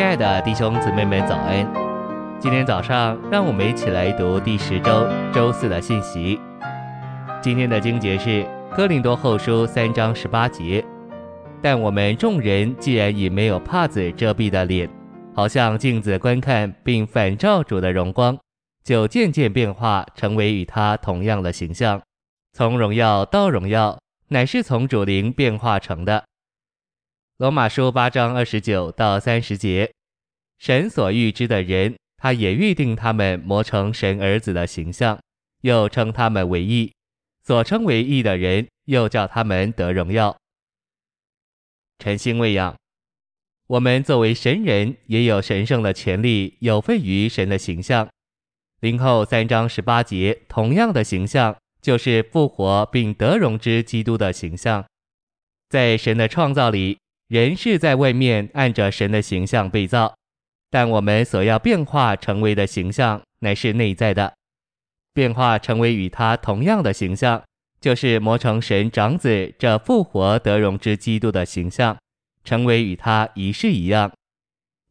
亲爱的弟兄姊妹们，早安！今天早上，让我们一起来读第十周周四的信息。今天的经节是《哥林多后书》三章十八节。但我们众人既然以没有帕子遮蔽的脸，好像镜子观看，并反照主的荣光，就渐渐变化，成为与他同样的形象，从荣耀到荣耀，乃是从主灵变化成的。罗马书八章二十九到三十节，神所预知的人，他也预定他们磨成神儿子的形象，又称他们为义；所称为义的人，又叫他们得荣耀。晨星喂养，我们作为神人，也有神圣的权利，有份于神的形象。林后三章十八节，同样的形象，就是复活并得荣之基督的形象，在神的创造里。人是在外面按着神的形象被造，但我们所要变化成为的形象乃是内在的，变化成为与他同样的形象，就是磨成神长子这复活得荣之基督的形象，成为与他一式一样。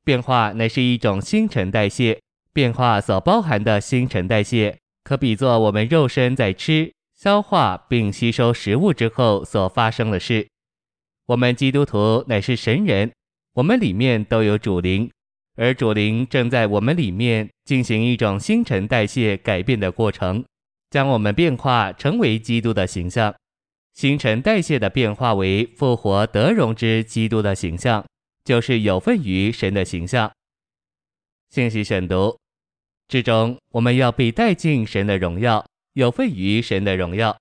变化乃是一种新陈代谢，变化所包含的新陈代谢，可比作我们肉身在吃、消化并吸收食物之后所发生的事。我们基督徒乃是神人，我们里面都有主灵，而主灵正在我们里面进行一种新陈代谢改变的过程，将我们变化成为基督的形象。新陈代谢的变化为复活得荣之基督的形象，就是有份于神的形象。信息选读之中，我们要被带进神的荣耀，有份于神的荣耀。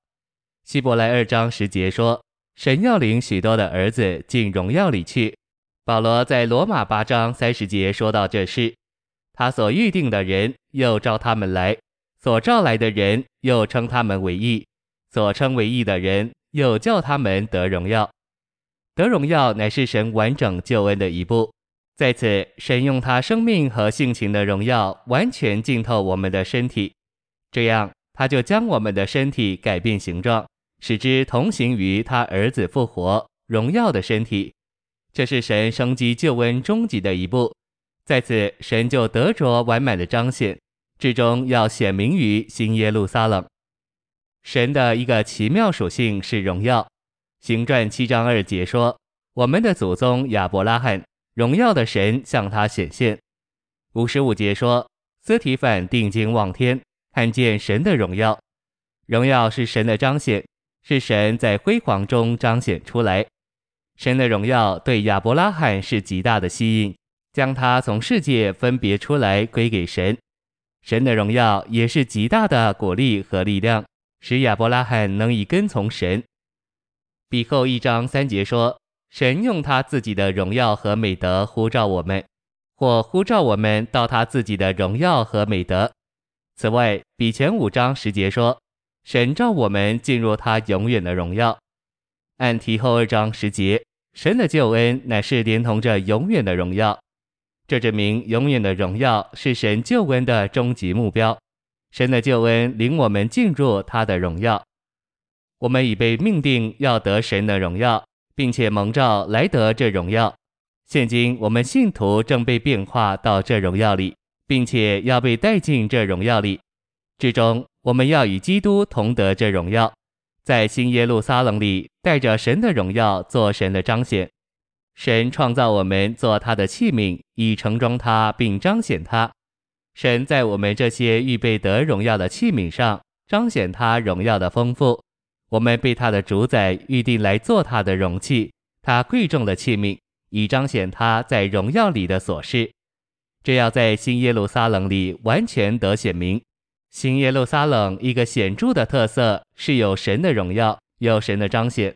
希伯来二章十节说。神要领许多的儿子进荣耀里去。保罗在罗马八章三十节说到这事，他所预定的人又召他们来，所召来的人又称他们为义，所称为义的人又叫他们得荣耀。得荣耀乃是神完整救恩的一步，在此神用他生命和性情的荣耀完全浸透我们的身体，这样他就将我们的身体改变形状。使之同行于他儿子复活荣耀的身体，这是神生机救恩终极的一步。在此，神就得着完满的彰显，至终要显明于新耶路撒冷。神的一个奇妙属性是荣耀。行传七章二节说：“我们的祖宗亚伯拉罕，荣耀的神向他显现。”五十五节说：“斯提凡定睛望天，看见神的荣耀。荣耀是神的彰显。”是神在辉煌中彰显出来，神的荣耀对亚伯拉罕是极大的吸引，将他从世界分别出来归给神。神的荣耀也是极大的鼓励和力量，使亚伯拉罕能以跟从神。比后一章三节说，神用他自己的荣耀和美德呼召我们，或呼召我们到他自己的荣耀和美德。此外，比前五章十节说。神召我们进入他永远的荣耀，按提后二章十节，神的救恩乃是连同着永远的荣耀，这证明永远的荣耀是神救恩的终极目标。神的救恩领我们进入他的荣耀，我们已被命定要得神的荣耀，并且蒙召来得这荣耀。现今我们信徒正被变化到这荣耀里，并且要被带进这荣耀里，之中。我们要与基督同得这荣耀，在新耶路撒冷里带着神的荣耀做神的彰显。神创造我们做他的器皿，以盛装他并彰显他。神在我们这些预备得荣耀的器皿上彰显他荣耀的丰富。我们被他的主宰预定来做他的容器，他贵重的器皿，以彰显他在荣耀里的所事。这要在新耶路撒冷里完全得显明。新耶路撒冷一个显著的特色是有神的荣耀，有神的彰显。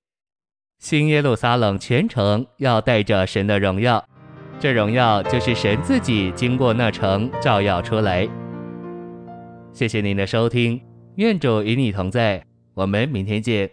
新耶路撒冷全城要带着神的荣耀，这荣耀就是神自己经过那城照耀出来。谢谢您的收听，愿主与你同在，我们明天见。